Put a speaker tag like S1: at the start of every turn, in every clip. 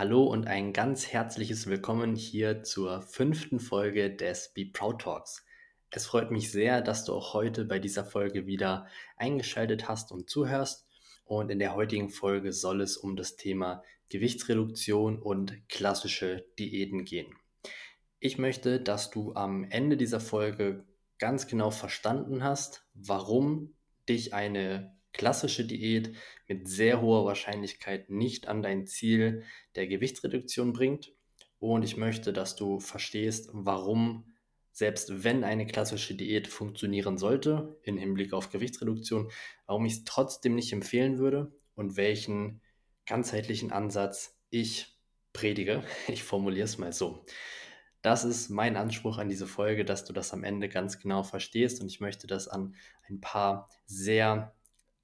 S1: Hallo und ein ganz herzliches Willkommen hier zur fünften Folge des Be Proud Talks. Es freut mich sehr, dass du auch heute bei dieser Folge wieder eingeschaltet hast und zuhörst. Und in der heutigen Folge soll es um das Thema Gewichtsreduktion und klassische Diäten gehen. Ich möchte, dass du am Ende dieser Folge ganz genau verstanden hast, warum dich eine klassische Diät mit sehr hoher Wahrscheinlichkeit nicht an dein Ziel der Gewichtsreduktion bringt. Und ich möchte, dass du verstehst, warum selbst wenn eine klassische Diät funktionieren sollte, im Hinblick auf Gewichtsreduktion, warum ich es trotzdem nicht empfehlen würde und welchen ganzheitlichen Ansatz ich predige. Ich formuliere es mal so. Das ist mein Anspruch an diese Folge, dass du das am Ende ganz genau verstehst und ich möchte das an ein paar sehr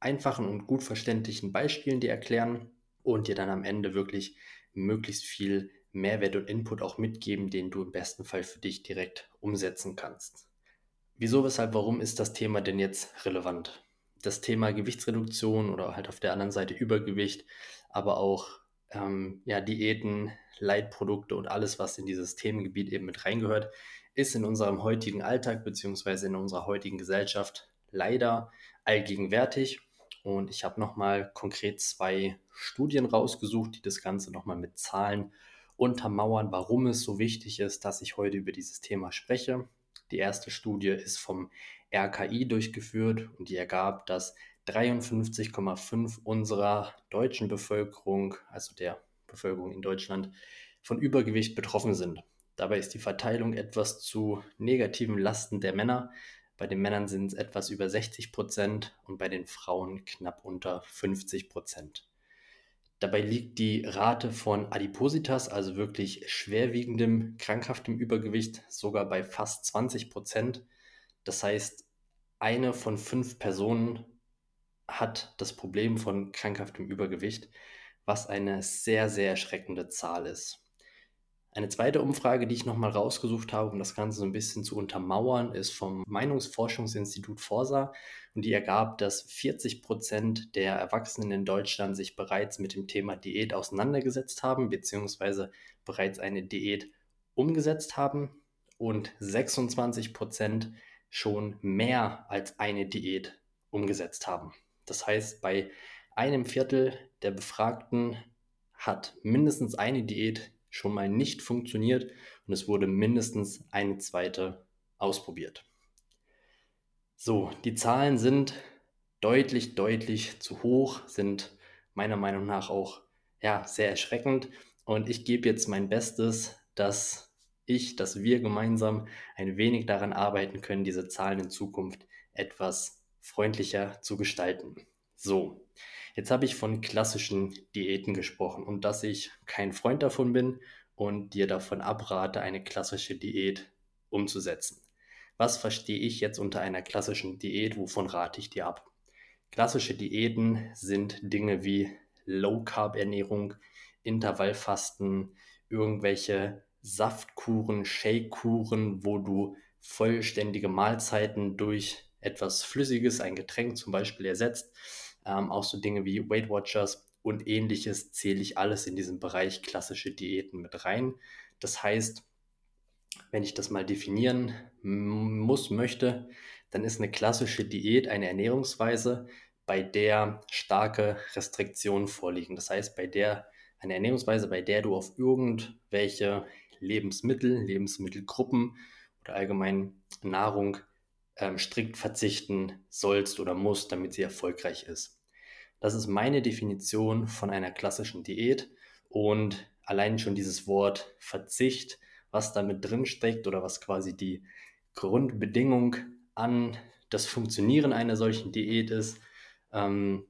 S1: einfachen und gut verständlichen Beispielen dir erklären und dir dann am Ende wirklich möglichst viel Mehrwert und Input auch mitgeben, den du im besten Fall für dich direkt umsetzen kannst. Wieso, weshalb, warum ist das Thema denn jetzt relevant? Das Thema Gewichtsreduktion oder halt auf der anderen Seite Übergewicht, aber auch ähm, ja, Diäten, Leitprodukte und alles, was in dieses Themengebiet eben mit reingehört, ist in unserem heutigen Alltag bzw. in unserer heutigen Gesellschaft leider allgegenwärtig und ich habe nochmal konkret zwei Studien rausgesucht, die das Ganze nochmal mit Zahlen untermauern, warum es so wichtig ist, dass ich heute über dieses Thema spreche. Die erste Studie ist vom RKI durchgeführt und die ergab, dass 53,5 unserer deutschen Bevölkerung, also der Bevölkerung in Deutschland, von Übergewicht betroffen sind. Dabei ist die Verteilung etwas zu negativen Lasten der Männer, bei den Männern sind es etwas über 60 Prozent und bei den Frauen knapp unter 50 Prozent. Dabei liegt die Rate von Adipositas, also wirklich schwerwiegendem, krankhaftem Übergewicht, sogar bei fast 20 Prozent. Das heißt, eine von fünf Personen hat das Problem von krankhaftem Übergewicht, was eine sehr, sehr erschreckende Zahl ist. Eine zweite Umfrage, die ich nochmal rausgesucht habe, um das Ganze so ein bisschen zu untermauern, ist vom Meinungsforschungsinstitut Forsa und die ergab, dass 40 Prozent der Erwachsenen in Deutschland sich bereits mit dem Thema Diät auseinandergesetzt haben, beziehungsweise bereits eine Diät umgesetzt haben und 26 Prozent schon mehr als eine Diät umgesetzt haben. Das heißt, bei einem Viertel der Befragten hat mindestens eine Diät schon mal nicht funktioniert und es wurde mindestens eine zweite ausprobiert. So, die Zahlen sind deutlich, deutlich zu hoch, sind meiner Meinung nach auch ja, sehr erschreckend und ich gebe jetzt mein Bestes, dass ich, dass wir gemeinsam ein wenig daran arbeiten können, diese Zahlen in Zukunft etwas freundlicher zu gestalten. So, Jetzt habe ich von klassischen Diäten gesprochen und dass ich kein Freund davon bin und dir davon abrate, eine klassische Diät umzusetzen. Was verstehe ich jetzt unter einer klassischen Diät? Wovon rate ich dir ab? Klassische Diäten sind Dinge wie Low-Carb-Ernährung, Intervallfasten, irgendwelche Saftkuren, Shakekuren, wo du vollständige Mahlzeiten durch etwas Flüssiges, ein Getränk zum Beispiel ersetzt ähm, auch so Dinge wie Weight Watchers und ähnliches zähle ich alles in diesen Bereich klassische Diäten mit rein. Das heißt, wenn ich das mal definieren muss, möchte, dann ist eine klassische Diät eine Ernährungsweise, bei der starke Restriktionen vorliegen. Das heißt, bei der eine Ernährungsweise, bei der du auf irgendwelche Lebensmittel, Lebensmittelgruppen oder allgemein Nahrung ähm, strikt verzichten sollst oder musst, damit sie erfolgreich ist. Das ist meine Definition von einer klassischen Diät und allein schon dieses Wort Verzicht, was damit drin steckt oder was quasi die Grundbedingung an das Funktionieren einer solchen Diät ist, ähm,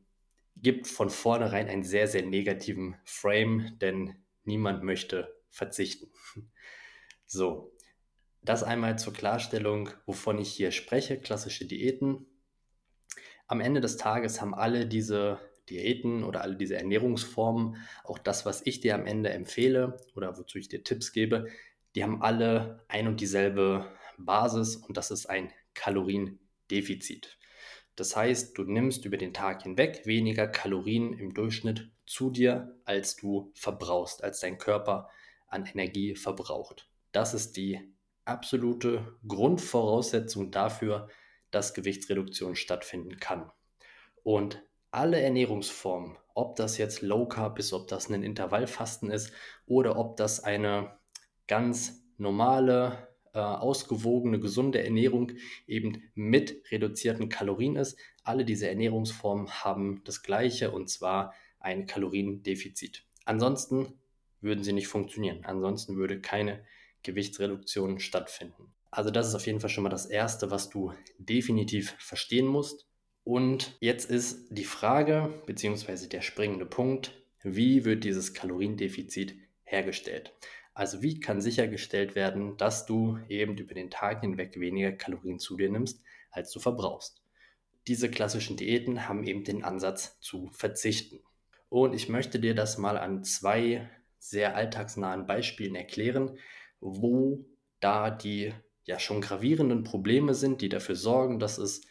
S1: gibt von vornherein einen sehr, sehr negativen Frame, denn niemand möchte verzichten. So, das einmal zur Klarstellung, wovon ich hier spreche, klassische Diäten am Ende des Tages haben alle diese Diäten oder alle diese Ernährungsformen, auch das, was ich dir am Ende empfehle oder wozu ich dir Tipps gebe, die haben alle ein und dieselbe Basis und das ist ein Kaloriendefizit. Das heißt, du nimmst über den Tag hinweg weniger Kalorien im Durchschnitt zu dir, als du verbrauchst, als dein Körper an Energie verbraucht. Das ist die absolute Grundvoraussetzung dafür, dass Gewichtsreduktion stattfinden kann. Und alle Ernährungsformen, ob das jetzt Low Carb ist, ob das ein Intervallfasten ist oder ob das eine ganz normale, äh, ausgewogene, gesunde Ernährung eben mit reduzierten Kalorien ist. Alle diese Ernährungsformen haben das gleiche und zwar ein Kaloriendefizit. Ansonsten würden sie nicht funktionieren. Ansonsten würde keine Gewichtsreduktion stattfinden. Also das ist auf jeden Fall schon mal das Erste, was du definitiv verstehen musst. Und jetzt ist die Frage bzw. der springende Punkt, wie wird dieses Kaloriendefizit hergestellt? Also wie kann sichergestellt werden, dass du eben über den Tag hinweg weniger Kalorien zu dir nimmst, als du verbrauchst? Diese klassischen Diäten haben eben den Ansatz zu verzichten. Und ich möchte dir das mal an zwei sehr alltagsnahen Beispielen erklären, wo da die ja schon gravierenden Probleme sind, die dafür sorgen, dass es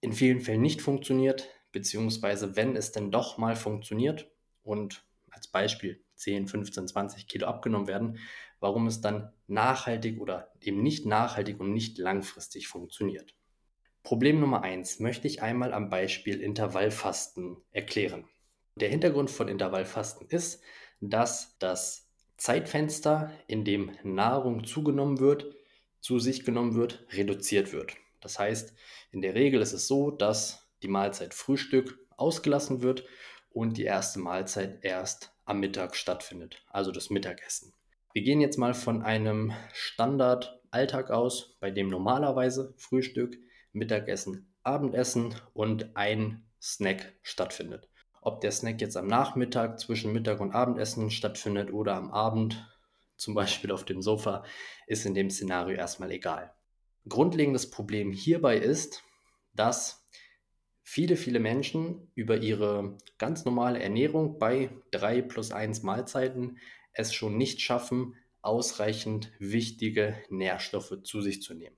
S1: in vielen Fällen nicht funktioniert, beziehungsweise wenn es denn doch mal funktioniert und als Beispiel 10, 15, 20 Kilo abgenommen werden, warum es dann nachhaltig oder eben nicht nachhaltig und nicht langfristig funktioniert. Problem Nummer 1 möchte ich einmal am Beispiel Intervallfasten erklären. Der Hintergrund von Intervallfasten ist, dass das Zeitfenster, in dem Nahrung zugenommen wird, zu sich genommen wird, reduziert wird. Das heißt, in der Regel ist es so, dass die Mahlzeit Frühstück ausgelassen wird und die erste Mahlzeit erst am Mittag stattfindet, also das Mittagessen. Wir gehen jetzt mal von einem Standardalltag aus, bei dem normalerweise Frühstück, Mittagessen, Abendessen und ein Snack stattfindet. Ob der Snack jetzt am Nachmittag zwischen Mittag und Abendessen stattfindet oder am Abend, zum Beispiel auf dem Sofa, ist in dem Szenario erstmal egal. Grundlegendes Problem hierbei ist, dass viele, viele Menschen über ihre ganz normale Ernährung bei 3 plus 1 Mahlzeiten es schon nicht schaffen, ausreichend wichtige Nährstoffe zu sich zu nehmen.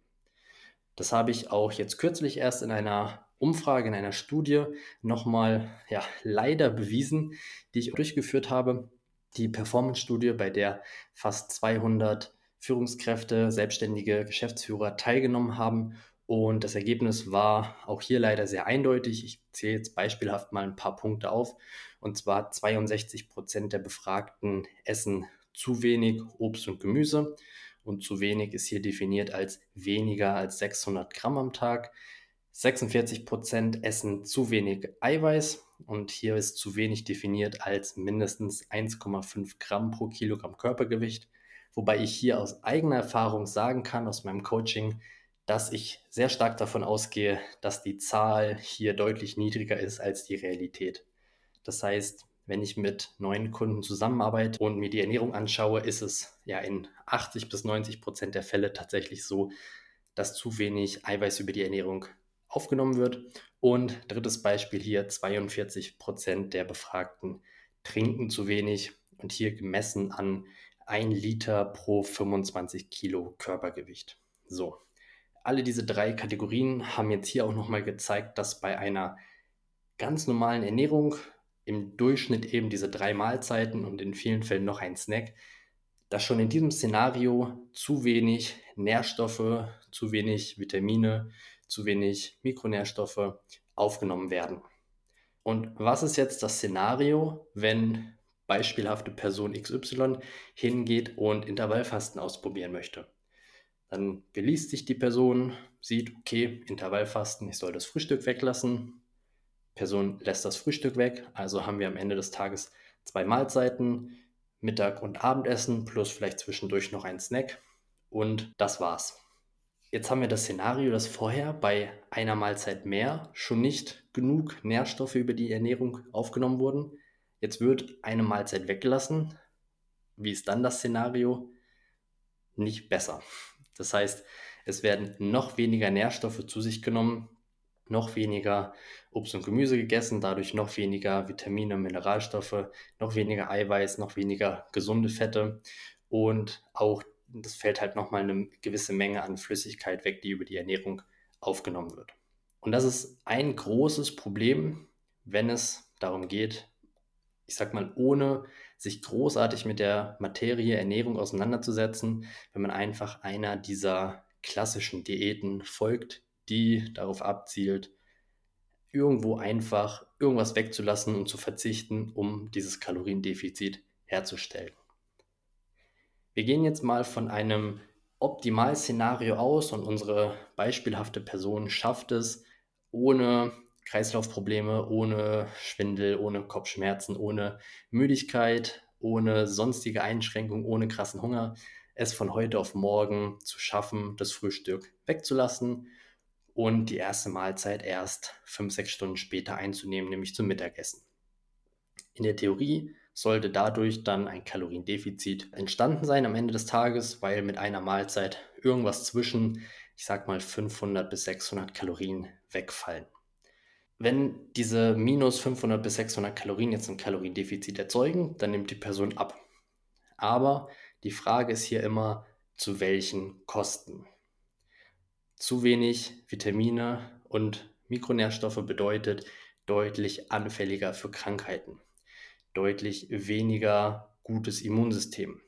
S1: Das habe ich auch jetzt kürzlich erst in einer Umfrage, in einer Studie nochmal ja, leider bewiesen, die ich durchgeführt habe. Die Performance-Studie, bei der fast 200 Führungskräfte, selbstständige Geschäftsführer teilgenommen haben. Und das Ergebnis war auch hier leider sehr eindeutig. Ich zähle jetzt beispielhaft mal ein paar Punkte auf. Und zwar 62 Prozent der Befragten essen zu wenig Obst und Gemüse. Und zu wenig ist hier definiert als weniger als 600 Gramm am Tag. 46 Prozent essen zu wenig Eiweiß. Und hier ist zu wenig definiert als mindestens 1,5 Gramm pro Kilogramm Körpergewicht. Wobei ich hier aus eigener Erfahrung sagen kann, aus meinem Coaching, dass ich sehr stark davon ausgehe, dass die Zahl hier deutlich niedriger ist als die Realität. Das heißt, wenn ich mit neuen Kunden zusammenarbeite und mir die Ernährung anschaue, ist es ja in 80 bis 90 Prozent der Fälle tatsächlich so, dass zu wenig Eiweiß über die Ernährung aufgenommen wird. Und drittes Beispiel hier, 42 Prozent der Befragten trinken zu wenig und hier gemessen an 1 Liter pro 25 Kilo Körpergewicht. So, alle diese drei Kategorien haben jetzt hier auch nochmal gezeigt, dass bei einer ganz normalen Ernährung im Durchschnitt eben diese drei Mahlzeiten und in vielen Fällen noch ein Snack, dass schon in diesem Szenario zu wenig Nährstoffe, zu wenig Vitamine, zu wenig Mikronährstoffe aufgenommen werden. Und was ist jetzt das Szenario, wenn beispielhafte Person XY hingeht und Intervallfasten ausprobieren möchte. Dann beliest sich die Person, sieht, okay, Intervallfasten, ich soll das Frühstück weglassen. Person lässt das Frühstück weg, also haben wir am Ende des Tages zwei Mahlzeiten, Mittag- und Abendessen plus vielleicht zwischendurch noch ein Snack und das war's. Jetzt haben wir das Szenario, dass vorher bei einer Mahlzeit mehr schon nicht genug Nährstoffe über die Ernährung aufgenommen wurden. Jetzt wird eine Mahlzeit weggelassen. Wie ist dann das Szenario? Nicht besser. Das heißt, es werden noch weniger Nährstoffe zu sich genommen, noch weniger Obst und Gemüse gegessen, dadurch noch weniger Vitamine, Mineralstoffe, noch weniger Eiweiß, noch weniger gesunde Fette und auch das fällt halt nochmal eine gewisse Menge an Flüssigkeit weg, die über die Ernährung aufgenommen wird. Und das ist ein großes Problem, wenn es darum geht, ich sag mal, ohne sich großartig mit der Materie Ernährung auseinanderzusetzen, wenn man einfach einer dieser klassischen Diäten folgt, die darauf abzielt, irgendwo einfach irgendwas wegzulassen und zu verzichten, um dieses Kaloriendefizit herzustellen. Wir gehen jetzt mal von einem Optimalszenario aus und unsere beispielhafte Person schafft es, ohne Kreislaufprobleme, ohne Schwindel, ohne Kopfschmerzen, ohne Müdigkeit, ohne sonstige Einschränkungen, ohne krassen Hunger, es von heute auf morgen zu schaffen, das Frühstück wegzulassen und die erste Mahlzeit erst fünf, sechs Stunden später einzunehmen, nämlich zum Mittagessen. In der Theorie sollte dadurch dann ein Kaloriendefizit entstanden sein am Ende des Tages, weil mit einer Mahlzeit irgendwas zwischen, ich sag mal, 500 bis 600 Kalorien wegfallen. Wenn diese minus 500 bis 600 Kalorien jetzt ein Kaloriendefizit erzeugen, dann nimmt die Person ab. Aber die Frage ist hier immer, zu welchen Kosten? Zu wenig Vitamine und Mikronährstoffe bedeutet deutlich anfälliger für Krankheiten, deutlich weniger gutes Immunsystem,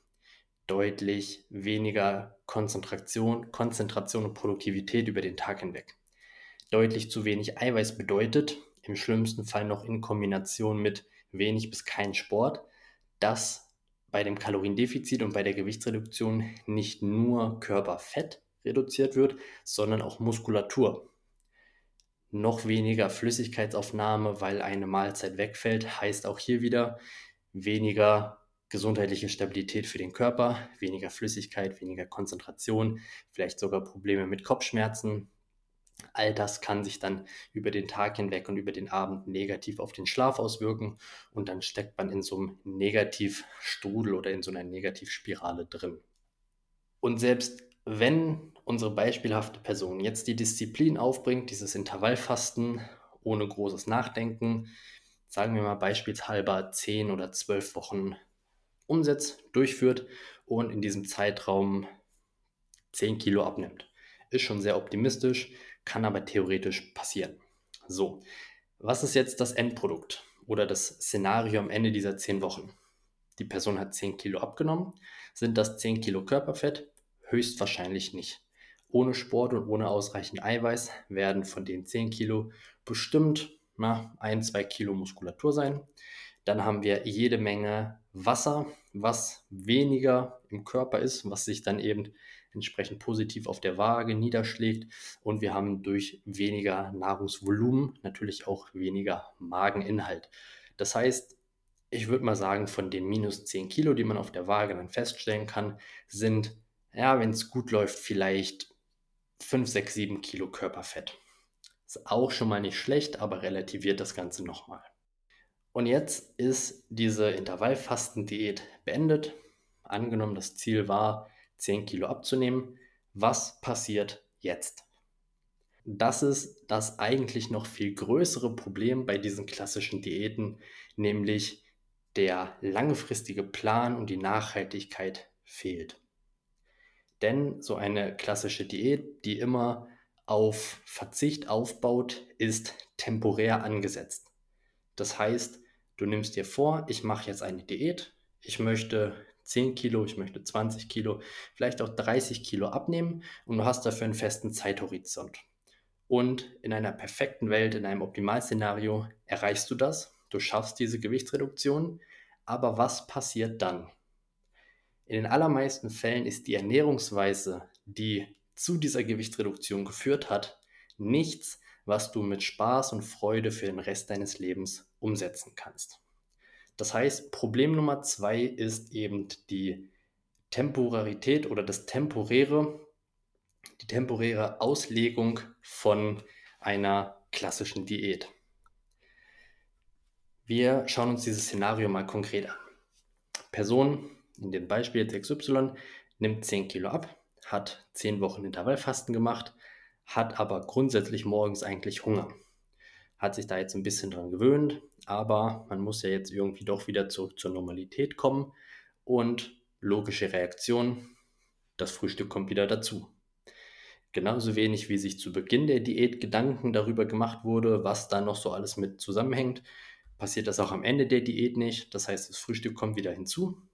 S1: deutlich weniger Konzentration, Konzentration und Produktivität über den Tag hinweg deutlich zu wenig Eiweiß bedeutet, im schlimmsten Fall noch in Kombination mit wenig bis kein Sport, dass bei dem Kaloriendefizit und bei der Gewichtsreduktion nicht nur Körperfett reduziert wird, sondern auch Muskulatur. Noch weniger Flüssigkeitsaufnahme, weil eine Mahlzeit wegfällt, heißt auch hier wieder weniger gesundheitliche Stabilität für den Körper, weniger Flüssigkeit, weniger Konzentration, vielleicht sogar Probleme mit Kopfschmerzen, All das kann sich dann über den Tag hinweg und über den Abend negativ auf den Schlaf auswirken und dann steckt man in so einem Negativstrudel oder in so einer Negativspirale drin. Und selbst wenn unsere beispielhafte Person jetzt die Disziplin aufbringt, dieses Intervallfasten ohne großes Nachdenken, sagen wir mal beispielshalber 10 oder 12 Wochen umsetzt, durchführt und in diesem Zeitraum 10 Kilo abnimmt. Ist schon sehr optimistisch, kann aber theoretisch passieren. So, was ist jetzt das Endprodukt oder das Szenario am Ende dieser 10 Wochen? Die Person hat 10 Kilo abgenommen. Sind das 10 Kilo Körperfett? Höchstwahrscheinlich nicht. Ohne Sport und ohne ausreichend Eiweiß werden von den 10 Kilo bestimmt na, 1, 2 Kilo Muskulatur sein. Dann haben wir jede Menge Wasser, was weniger im Körper ist, was sich dann eben entsprechend positiv auf der Waage niederschlägt. Und wir haben durch weniger Nahrungsvolumen natürlich auch weniger Mageninhalt. Das heißt, ich würde mal sagen, von den minus 10 Kilo, die man auf der Waage dann feststellen kann, sind, ja, wenn es gut läuft, vielleicht 5, 6, 7 Kilo Körperfett. Ist auch schon mal nicht schlecht, aber relativiert das Ganze nochmal. Und jetzt ist diese Intervallfastendiät beendet. Angenommen, das Ziel war, 10 Kilo abzunehmen. Was passiert jetzt? Das ist das eigentlich noch viel größere Problem bei diesen klassischen Diäten, nämlich der langfristige Plan und die Nachhaltigkeit fehlt. Denn so eine klassische Diät, die immer auf Verzicht aufbaut, ist temporär angesetzt. Das heißt, du nimmst dir vor, ich mache jetzt eine Diät, ich möchte 10 Kilo, ich möchte 20 Kilo, vielleicht auch 30 Kilo abnehmen und du hast dafür einen festen Zeithorizont. Und in einer perfekten Welt, in einem Optimalszenario erreichst du das, du schaffst diese Gewichtsreduktion, aber was passiert dann? In den allermeisten Fällen ist die Ernährungsweise, die zu dieser Gewichtsreduktion geführt hat, nichts, was du mit Spaß und Freude für den Rest deines Lebens umsetzen kannst. Das heißt, Problem Nummer zwei ist eben die Temporarität oder das temporäre, die temporäre Auslegung von einer klassischen Diät. Wir schauen uns dieses Szenario mal konkret an. Person, in dem Beispiel jetzt XY, nimmt 10 Kilo ab, hat 10 Wochen Intervallfasten gemacht, hat aber grundsätzlich morgens eigentlich Hunger hat sich da jetzt ein bisschen dran gewöhnt, aber man muss ja jetzt irgendwie doch wieder zurück zur Normalität kommen und logische Reaktion, das Frühstück kommt wieder dazu. Genauso wenig wie sich zu Beginn der Diät Gedanken darüber gemacht wurde, was da noch so alles mit zusammenhängt, passiert das auch am Ende der Diät nicht. Das heißt, das Frühstück kommt wieder hinzu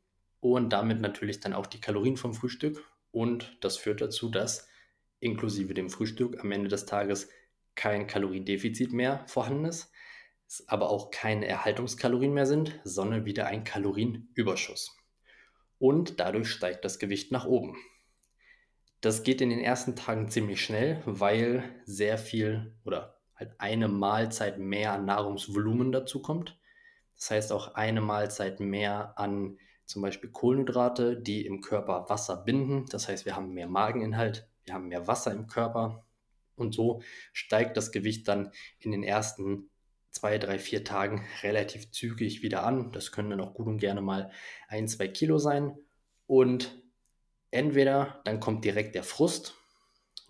S1: und damit natürlich dann auch die Kalorien vom Frühstück. Und das führt dazu, dass inklusive dem Frühstück am Ende des Tages kein Kaloriendefizit mehr vorhanden ist, aber auch keine Erhaltungskalorien mehr sind, sondern wieder ein Kalorienüberschuss. Und dadurch steigt das Gewicht nach oben. Das geht in den ersten Tagen ziemlich schnell, weil sehr viel oder halt eine Mahlzeit mehr an Nahrungsvolumen dazu kommt. Das heißt auch eine Mahlzeit mehr an zum Beispiel Kohlenhydrate, die im Körper Wasser binden. Das heißt, wir haben mehr Mageninhalt, wir haben mehr Wasser im Körper und so steigt das Gewicht dann in den ersten zwei, drei, vier Tagen relativ zügig wieder an. Das können dann auch gut und gerne mal ein, zwei Kilo sein. Und entweder dann kommt direkt der Frust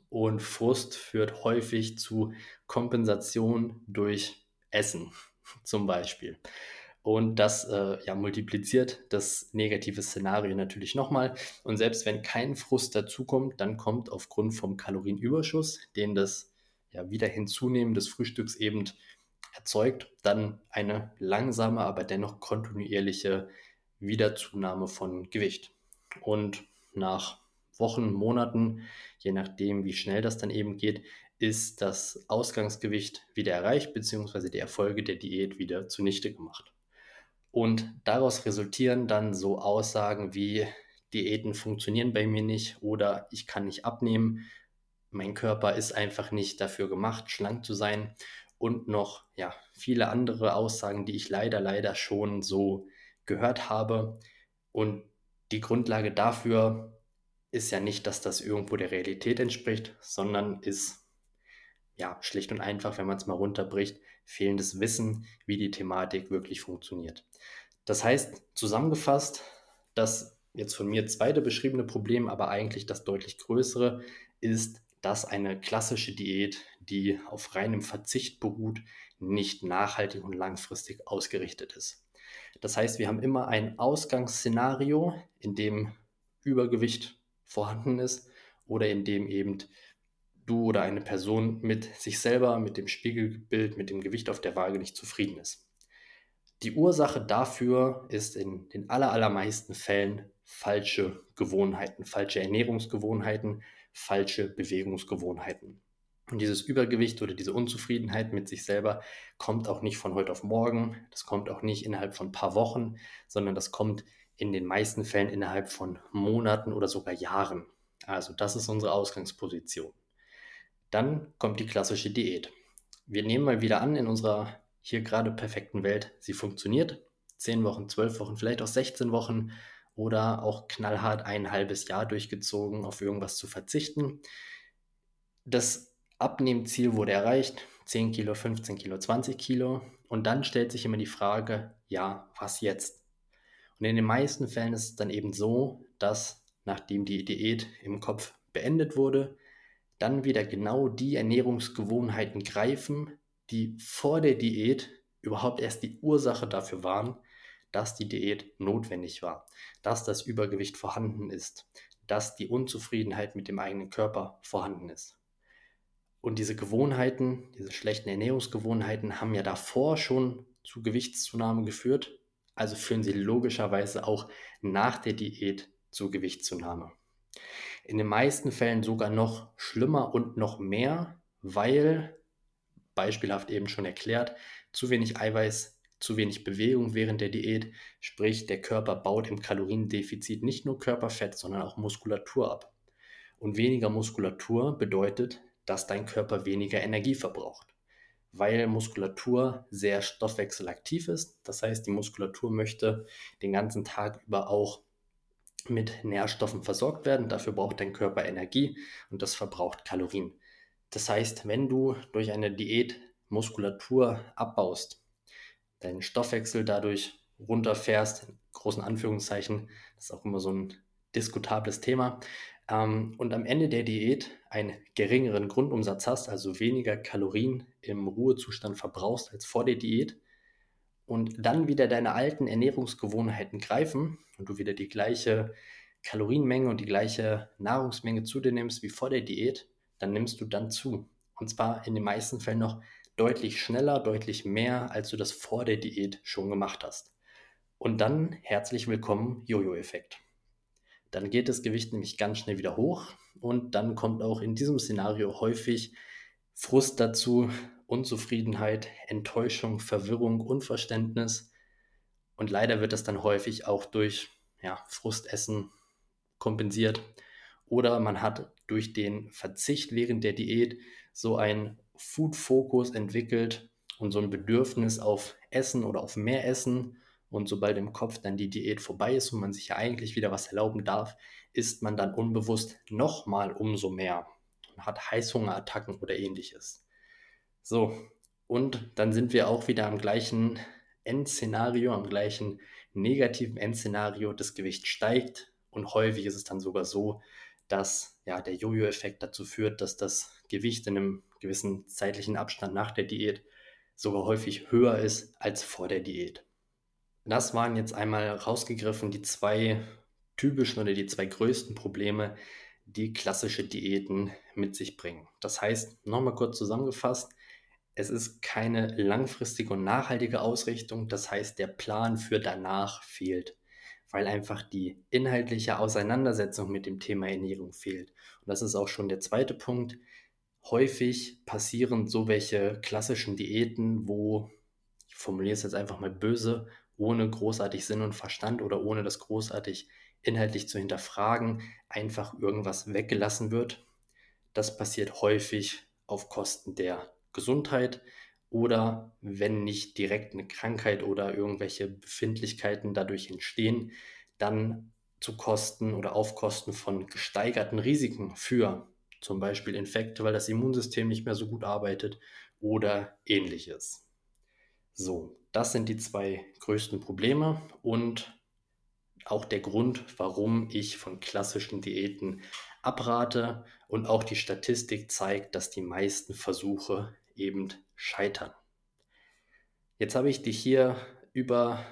S1: und Frust führt häufig zu Kompensation durch Essen zum Beispiel. Und das äh, ja, multipliziert das negative Szenario natürlich nochmal. Und selbst wenn kein Frust dazukommt, dann kommt aufgrund vom Kalorienüberschuss, den das ja, wieder hinzunehmen des Frühstücks eben erzeugt, dann eine langsame, aber dennoch kontinuierliche Wiederzunahme von Gewicht. Und nach Wochen, Monaten, je nachdem, wie schnell das dann eben geht, ist das Ausgangsgewicht wieder erreicht, beziehungsweise die Erfolge der Diät wieder zunichte gemacht. Und daraus resultieren dann so Aussagen wie Diäten funktionieren bei mir nicht oder ich kann nicht abnehmen, mein Körper ist einfach nicht dafür gemacht, schlank zu sein und noch ja, viele andere Aussagen, die ich leider, leider schon so gehört habe. Und die Grundlage dafür ist ja nicht, dass das irgendwo der Realität entspricht, sondern ist ja schlicht und einfach, wenn man es mal runterbricht, fehlendes Wissen, wie die Thematik wirklich funktioniert. Das heißt, zusammengefasst, das jetzt von mir zweite beschriebene Problem, aber eigentlich das deutlich größere, ist, dass eine klassische Diät, die auf reinem Verzicht beruht, nicht nachhaltig und langfristig ausgerichtet ist. Das heißt, wir haben immer ein Ausgangsszenario, in dem Übergewicht vorhanden ist oder in dem eben du oder eine Person mit sich selber, mit dem Spiegelbild, mit dem Gewicht auf der Waage nicht zufrieden ist. Die Ursache dafür ist in den allermeisten Fällen falsche Gewohnheiten, falsche Ernährungsgewohnheiten, falsche Bewegungsgewohnheiten. Und dieses Übergewicht oder diese Unzufriedenheit mit sich selber kommt auch nicht von heute auf morgen, das kommt auch nicht innerhalb von ein paar Wochen, sondern das kommt in den meisten Fällen innerhalb von Monaten oder sogar Jahren. Also das ist unsere Ausgangsposition. Dann kommt die klassische Diät. Wir nehmen mal wieder an, in unserer hier gerade perfekten Welt, sie funktioniert. Zehn Wochen, zwölf Wochen, vielleicht auch 16 Wochen oder auch knallhart ein halbes Jahr durchgezogen, auf irgendwas zu verzichten. Das Abnehmziel wurde erreicht, 10 Kilo, 15 Kilo, 20 Kilo. Und dann stellt sich immer die Frage, ja, was jetzt? Und in den meisten Fällen ist es dann eben so, dass nachdem die Diät im Kopf beendet wurde, dann wieder genau die Ernährungsgewohnheiten greifen, die vor der Diät überhaupt erst die Ursache dafür waren, dass die Diät notwendig war, dass das Übergewicht vorhanden ist, dass die Unzufriedenheit mit dem eigenen Körper vorhanden ist. Und diese Gewohnheiten, diese schlechten Ernährungsgewohnheiten haben ja davor schon zu Gewichtszunahme geführt, also führen sie logischerweise auch nach der Diät zu Gewichtszunahme. In den meisten Fällen sogar noch schlimmer und noch mehr, weil beispielhaft eben schon erklärt, zu wenig Eiweiß, zu wenig Bewegung während der Diät, sprich der Körper baut im Kaloriendefizit nicht nur Körperfett, sondern auch Muskulatur ab. Und weniger Muskulatur bedeutet, dass dein Körper weniger Energie verbraucht, weil Muskulatur sehr stoffwechselaktiv ist. Das heißt, die Muskulatur möchte den ganzen Tag über auch mit Nährstoffen versorgt werden. Dafür braucht dein Körper Energie und das verbraucht Kalorien. Das heißt, wenn du durch eine Diät Muskulatur abbaust, deinen Stoffwechsel dadurch runterfährst, in großen Anführungszeichen, das ist auch immer so ein diskutables Thema, ähm, und am Ende der Diät einen geringeren Grundumsatz hast, also weniger Kalorien im Ruhezustand verbrauchst als vor der Diät, und dann wieder deine alten Ernährungsgewohnheiten greifen und du wieder die gleiche Kalorienmenge und die gleiche Nahrungsmenge zu dir nimmst wie vor der Diät, dann nimmst du dann zu. Und zwar in den meisten Fällen noch deutlich schneller, deutlich mehr, als du das vor der Diät schon gemacht hast. Und dann herzlich willkommen Jojo-Effekt. Dann geht das Gewicht nämlich ganz schnell wieder hoch und dann kommt auch in diesem Szenario häufig Frust dazu, Unzufriedenheit, Enttäuschung, Verwirrung, Unverständnis. Und leider wird das dann häufig auch durch ja, Frustessen kompensiert. Oder man hat durch den Verzicht während der Diät so einen Food-Fokus entwickelt und so ein Bedürfnis auf Essen oder auf mehr Essen. Und sobald im Kopf dann die Diät vorbei ist und man sich ja eigentlich wieder was erlauben darf, isst man dann unbewusst nochmal umso mehr und hat Heißhungerattacken oder ähnliches. So, und dann sind wir auch wieder am gleichen Endszenario, am gleichen negativen Endszenario. Das Gewicht steigt und häufig ist es dann sogar so, dass ja, der Jojo-Effekt dazu führt, dass das Gewicht in einem gewissen zeitlichen Abstand nach der Diät sogar häufig höher ist als vor der Diät. Das waren jetzt einmal rausgegriffen die zwei typischen oder die zwei größten Probleme, die klassische Diäten mit sich bringen. Das heißt, nochmal kurz zusammengefasst, es ist keine langfristige und nachhaltige Ausrichtung, das heißt, der Plan für danach fehlt weil einfach die inhaltliche Auseinandersetzung mit dem Thema Ernährung fehlt. Und das ist auch schon der zweite Punkt. Häufig passieren so welche klassischen Diäten, wo, ich formuliere es jetzt einfach mal böse, ohne großartig Sinn und Verstand oder ohne das großartig inhaltlich zu hinterfragen, einfach irgendwas weggelassen wird. Das passiert häufig auf Kosten der Gesundheit, oder wenn nicht direkt eine Krankheit oder irgendwelche Befindlichkeiten dadurch entstehen, dann zu Kosten oder auf Kosten von gesteigerten Risiken für zum Beispiel Infekte, weil das Immunsystem nicht mehr so gut arbeitet oder ähnliches. So, das sind die zwei größten Probleme und auch der Grund, warum ich von klassischen Diäten abrate und auch die Statistik zeigt, dass die meisten Versuche eben scheitern. Jetzt habe ich dich hier über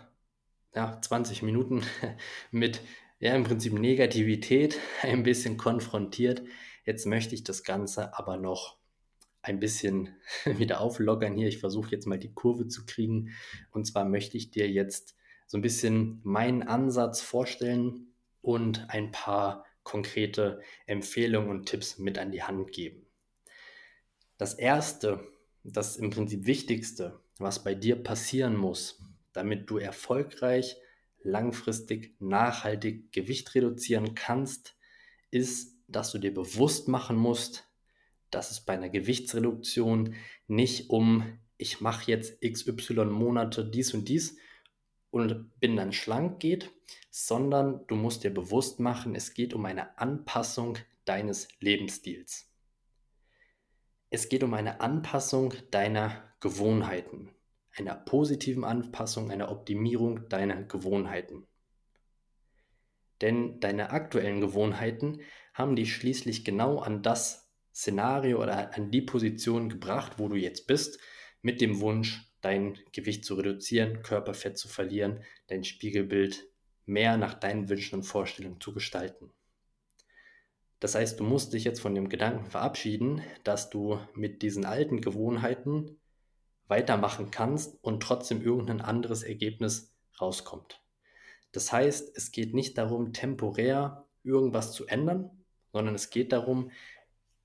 S1: ja, 20 Minuten mit ja, im Prinzip Negativität ein bisschen konfrontiert. Jetzt möchte ich das Ganze aber noch ein bisschen wieder auflockern hier. Ich versuche jetzt mal die Kurve zu kriegen. Und zwar möchte ich dir jetzt so ein bisschen meinen Ansatz vorstellen und ein paar konkrete Empfehlungen und Tipps mit an die Hand geben. Das erste, das im Prinzip Wichtigste, was bei dir passieren muss, damit du erfolgreich, langfristig, nachhaltig Gewicht reduzieren kannst, ist, dass du dir bewusst machen musst, dass es bei einer Gewichtsreduktion nicht um, ich mache jetzt XY Monate dies und dies und bin dann schlank geht, sondern du musst dir bewusst machen, es geht um eine Anpassung deines Lebensstils. Es geht um eine Anpassung deiner Gewohnheiten, einer positiven Anpassung, einer Optimierung deiner Gewohnheiten. Denn deine aktuellen Gewohnheiten haben dich schließlich genau an das Szenario oder an die Position gebracht, wo du jetzt bist, mit dem Wunsch, dein Gewicht zu reduzieren, Körperfett zu verlieren, dein Spiegelbild mehr nach deinen Wünschen und Vorstellungen zu gestalten. Das heißt, du musst dich jetzt von dem Gedanken verabschieden, dass du mit diesen alten Gewohnheiten weitermachen kannst und trotzdem irgendein anderes Ergebnis rauskommt. Das heißt, es geht nicht darum, temporär irgendwas zu ändern, sondern es geht darum,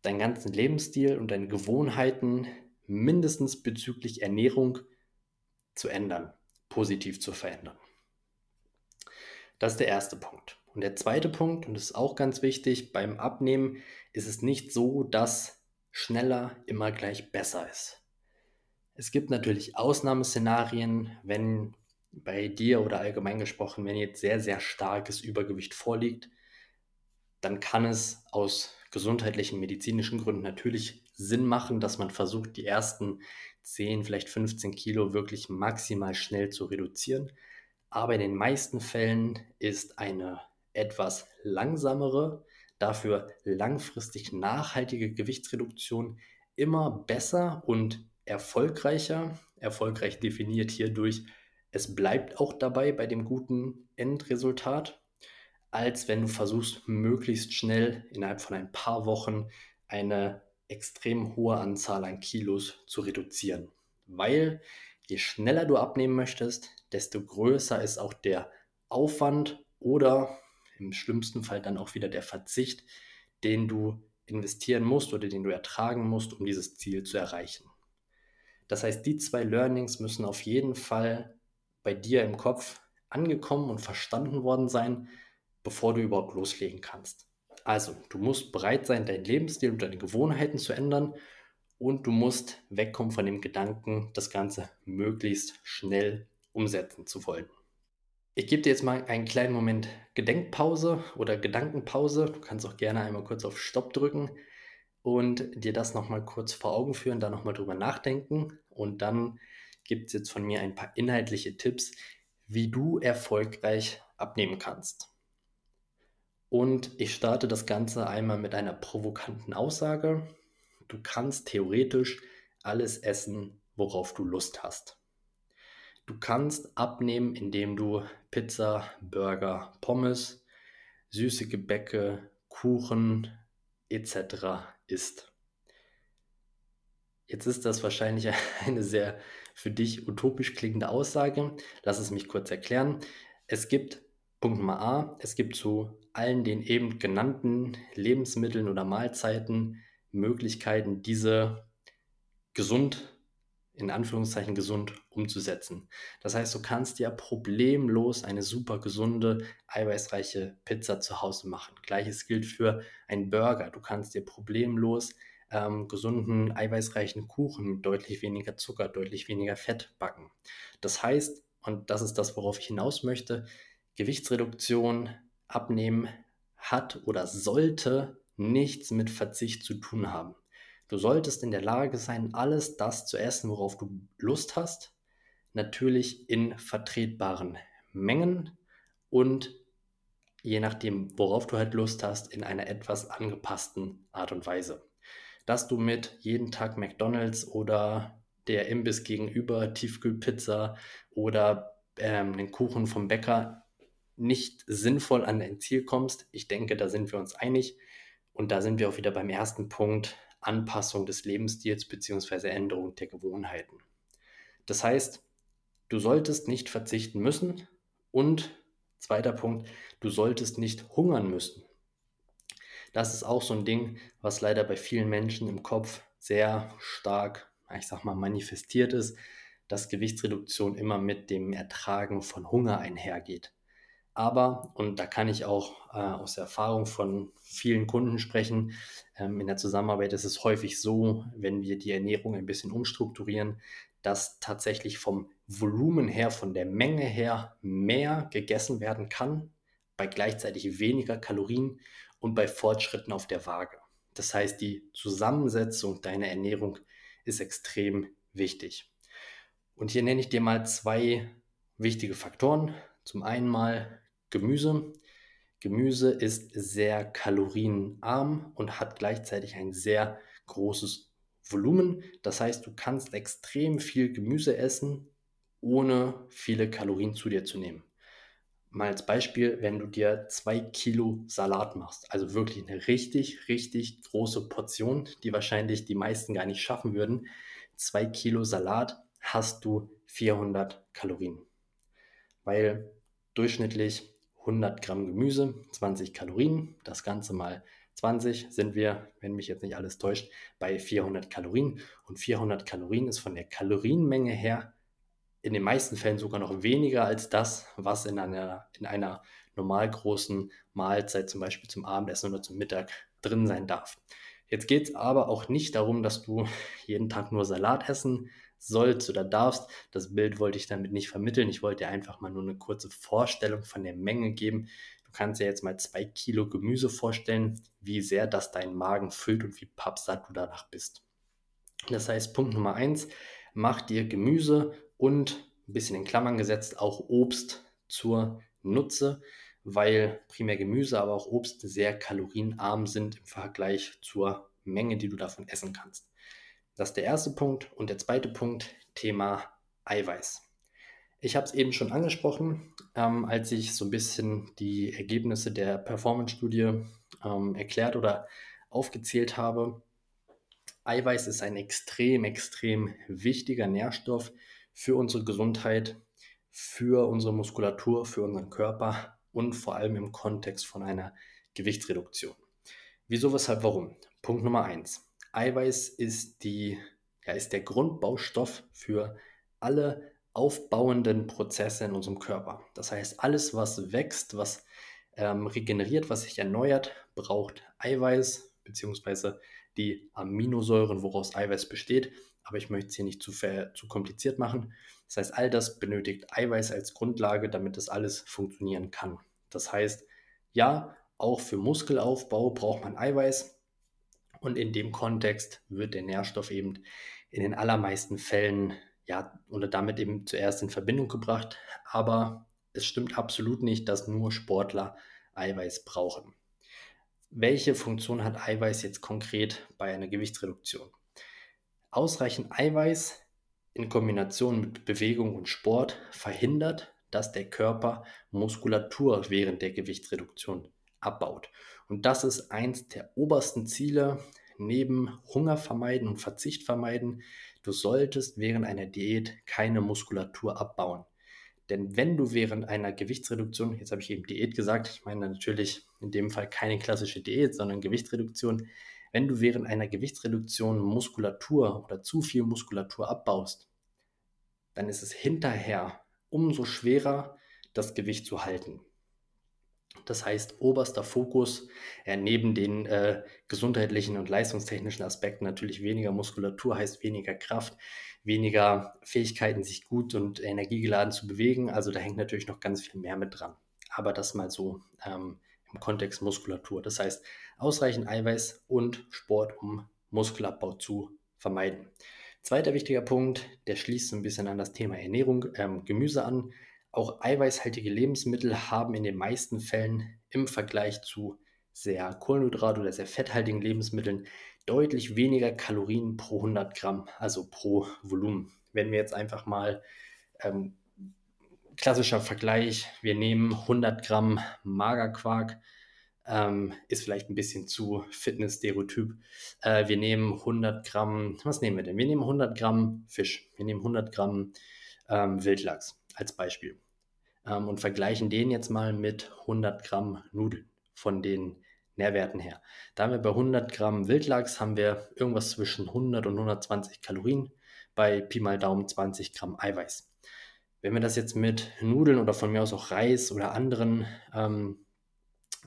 S1: deinen ganzen Lebensstil und deine Gewohnheiten mindestens bezüglich Ernährung zu ändern, positiv zu verändern. Das ist der erste Punkt. Und der zweite Punkt, und das ist auch ganz wichtig, beim Abnehmen ist es nicht so, dass schneller immer gleich besser ist. Es gibt natürlich Ausnahmeszenarien, wenn bei dir oder allgemein gesprochen, wenn jetzt sehr, sehr starkes Übergewicht vorliegt, dann kann es aus gesundheitlichen, medizinischen Gründen natürlich Sinn machen, dass man versucht, die ersten 10, vielleicht 15 Kilo wirklich maximal schnell zu reduzieren. Aber in den meisten Fällen ist eine etwas langsamere, dafür langfristig nachhaltige Gewichtsreduktion immer besser und erfolgreicher. Erfolgreich definiert hierdurch, es bleibt auch dabei bei dem guten Endresultat, als wenn du versuchst, möglichst schnell innerhalb von ein paar Wochen eine extrem hohe Anzahl an Kilos zu reduzieren. Weil je schneller du abnehmen möchtest, desto größer ist auch der Aufwand oder im schlimmsten Fall dann auch wieder der Verzicht, den du investieren musst oder den du ertragen musst, um dieses Ziel zu erreichen. Das heißt, die zwei Learnings müssen auf jeden Fall bei dir im Kopf angekommen und verstanden worden sein, bevor du überhaupt loslegen kannst. Also, du musst bereit sein, deinen Lebensstil und deine Gewohnheiten zu ändern und du musst wegkommen von dem Gedanken, das Ganze möglichst schnell umsetzen zu wollen. Ich gebe dir jetzt mal einen kleinen Moment Gedenkpause oder Gedankenpause. Du kannst auch gerne einmal kurz auf Stopp drücken und dir das nochmal kurz vor Augen führen, da nochmal drüber nachdenken. Und dann gibt es jetzt von mir ein paar inhaltliche Tipps, wie du erfolgreich abnehmen kannst. Und ich starte das Ganze einmal mit einer provokanten Aussage. Du kannst theoretisch alles essen, worauf du Lust hast. Du kannst abnehmen, indem du Pizza, Burger, Pommes, süße Gebäcke, Kuchen etc ist. Jetzt ist das wahrscheinlich eine sehr für dich utopisch klingende Aussage. Lass es mich kurz erklären. Es gibt, Punkt Nummer A, es gibt zu allen den eben genannten Lebensmitteln oder Mahlzeiten Möglichkeiten, diese gesund in Anführungszeichen gesund umzusetzen. Das heißt, du kannst ja problemlos eine super gesunde, eiweißreiche Pizza zu Hause machen. Gleiches gilt für einen Burger. Du kannst dir problemlos ähm, gesunden, eiweißreichen Kuchen mit deutlich weniger Zucker, deutlich weniger Fett backen. Das heißt, und das ist das, worauf ich hinaus möchte, Gewichtsreduktion, Abnehmen hat oder sollte nichts mit Verzicht zu tun haben. Du solltest in der Lage sein, alles das zu essen, worauf du Lust hast. Natürlich in vertretbaren Mengen und je nachdem, worauf du halt Lust hast, in einer etwas angepassten Art und Weise. Dass du mit jeden Tag McDonald's oder der Imbiss gegenüber Tiefkühlpizza oder ähm, den Kuchen vom Bäcker nicht sinnvoll an dein Ziel kommst. Ich denke, da sind wir uns einig. Und da sind wir auch wieder beim ersten Punkt, Anpassung des Lebensstils bzw. Änderung der Gewohnheiten. Das heißt, du solltest nicht verzichten müssen und zweiter Punkt, du solltest nicht hungern müssen. Das ist auch so ein Ding, was leider bei vielen Menschen im Kopf sehr stark, ich sag mal, manifestiert ist, dass Gewichtsreduktion immer mit dem Ertragen von Hunger einhergeht. Aber, und da kann ich auch äh, aus der Erfahrung von vielen Kunden sprechen, ähm, in der Zusammenarbeit ist es häufig so, wenn wir die Ernährung ein bisschen umstrukturieren, dass tatsächlich vom Volumen her, von der Menge her mehr gegessen werden kann, bei gleichzeitig weniger Kalorien und bei Fortschritten auf der Waage. Das heißt, die Zusammensetzung deiner Ernährung ist extrem wichtig. Und hier nenne ich dir mal zwei wichtige Faktoren. Zum einen mal Gemüse. Gemüse ist sehr kalorienarm und hat gleichzeitig ein sehr großes Volumen. Das heißt, du kannst extrem viel Gemüse essen, ohne viele Kalorien zu dir zu nehmen. Mal als Beispiel, wenn du dir zwei Kilo Salat machst, also wirklich eine richtig, richtig große Portion, die wahrscheinlich die meisten gar nicht schaffen würden. Zwei Kilo Salat hast du 400 Kalorien, weil durchschnittlich 100 Gramm Gemüse, 20 Kalorien. Das Ganze mal 20 sind wir, wenn mich jetzt nicht alles täuscht, bei 400 Kalorien. Und 400 Kalorien ist von der Kalorienmenge her in den meisten Fällen sogar noch weniger als das, was in einer, in einer normal großen Mahlzeit, zum Beispiel zum Abendessen oder zum Mittag, drin sein darf. Jetzt geht es aber auch nicht darum, dass du jeden Tag nur Salat essen sollst oder darfst. Das Bild wollte ich damit nicht vermitteln. Ich wollte dir einfach mal nur eine kurze Vorstellung von der Menge geben. Du kannst dir jetzt mal zwei Kilo Gemüse vorstellen, wie sehr das deinen Magen füllt und wie pappsatt du danach bist. Das heißt, Punkt Nummer eins, mach dir Gemüse und ein bisschen in Klammern gesetzt auch Obst zur Nutze, weil primär Gemüse, aber auch Obst sehr kalorienarm sind im Vergleich zur Menge, die du davon essen kannst. Das ist der erste Punkt. Und der zweite Punkt, Thema Eiweiß. Ich habe es eben schon angesprochen, ähm, als ich so ein bisschen die Ergebnisse der Performance-Studie ähm, erklärt oder aufgezählt habe. Eiweiß ist ein extrem, extrem wichtiger Nährstoff für unsere Gesundheit, für unsere Muskulatur, für unseren Körper und vor allem im Kontext von einer Gewichtsreduktion. Wieso, weshalb, warum? Punkt Nummer eins. Eiweiß ist, die, ja, ist der Grundbaustoff für alle aufbauenden Prozesse in unserem Körper. Das heißt, alles, was wächst, was ähm, regeneriert, was sich erneuert, braucht Eiweiß bzw. die Aminosäuren, woraus Eiweiß besteht. Aber ich möchte es hier nicht zu, zu kompliziert machen. Das heißt, all das benötigt Eiweiß als Grundlage, damit das alles funktionieren kann. Das heißt, ja, auch für Muskelaufbau braucht man Eiweiß. Und in dem Kontext wird der Nährstoff eben in den allermeisten Fällen ja, oder damit eben zuerst in Verbindung gebracht. Aber es stimmt absolut nicht, dass nur Sportler Eiweiß brauchen. Welche Funktion hat Eiweiß jetzt konkret bei einer Gewichtsreduktion? Ausreichend Eiweiß in Kombination mit Bewegung und Sport verhindert, dass der Körper Muskulatur während der Gewichtsreduktion abbaut. Und das ist eins der obersten Ziele neben Hunger vermeiden und Verzicht vermeiden. Du solltest während einer Diät keine Muskulatur abbauen. Denn wenn du während einer Gewichtsreduktion, jetzt habe ich eben Diät gesagt, ich meine natürlich in dem Fall keine klassische Diät, sondern Gewichtsreduktion, wenn du während einer Gewichtsreduktion Muskulatur oder zu viel Muskulatur abbaust, dann ist es hinterher umso schwerer, das Gewicht zu halten. Das heißt, oberster Fokus, ja, neben den äh, gesundheitlichen und leistungstechnischen Aspekten natürlich weniger Muskulatur heißt weniger Kraft, weniger Fähigkeiten, sich gut und energiegeladen zu bewegen. Also da hängt natürlich noch ganz viel mehr mit dran. Aber das mal so ähm, im Kontext Muskulatur. Das heißt, ausreichend Eiweiß und Sport, um Muskelabbau zu vermeiden. Zweiter wichtiger Punkt, der schließt ein bisschen an das Thema Ernährung, ähm, Gemüse an. Auch eiweißhaltige Lebensmittel haben in den meisten Fällen im Vergleich zu sehr kohlenhydrat- oder sehr fetthaltigen Lebensmitteln deutlich weniger Kalorien pro 100 Gramm, also pro Volumen. Wenn wir jetzt einfach mal ähm, klassischer Vergleich, wir nehmen 100 Gramm Magerquark, ähm, ist vielleicht ein bisschen zu Fitness-Stereotyp. Äh, wir nehmen 100 Gramm, was nehmen wir denn? Wir nehmen 100 Gramm Fisch, wir nehmen 100 Gramm ähm, Wildlachs als Beispiel ähm, und vergleichen den jetzt mal mit 100 Gramm Nudeln von den Nährwerten her. Da haben wir bei 100 Gramm Wildlachs haben wir irgendwas zwischen 100 und 120 Kalorien, bei Pi mal Daumen 20 Gramm Eiweiß. Wenn wir das jetzt mit Nudeln oder von mir aus auch Reis oder anderen ähm,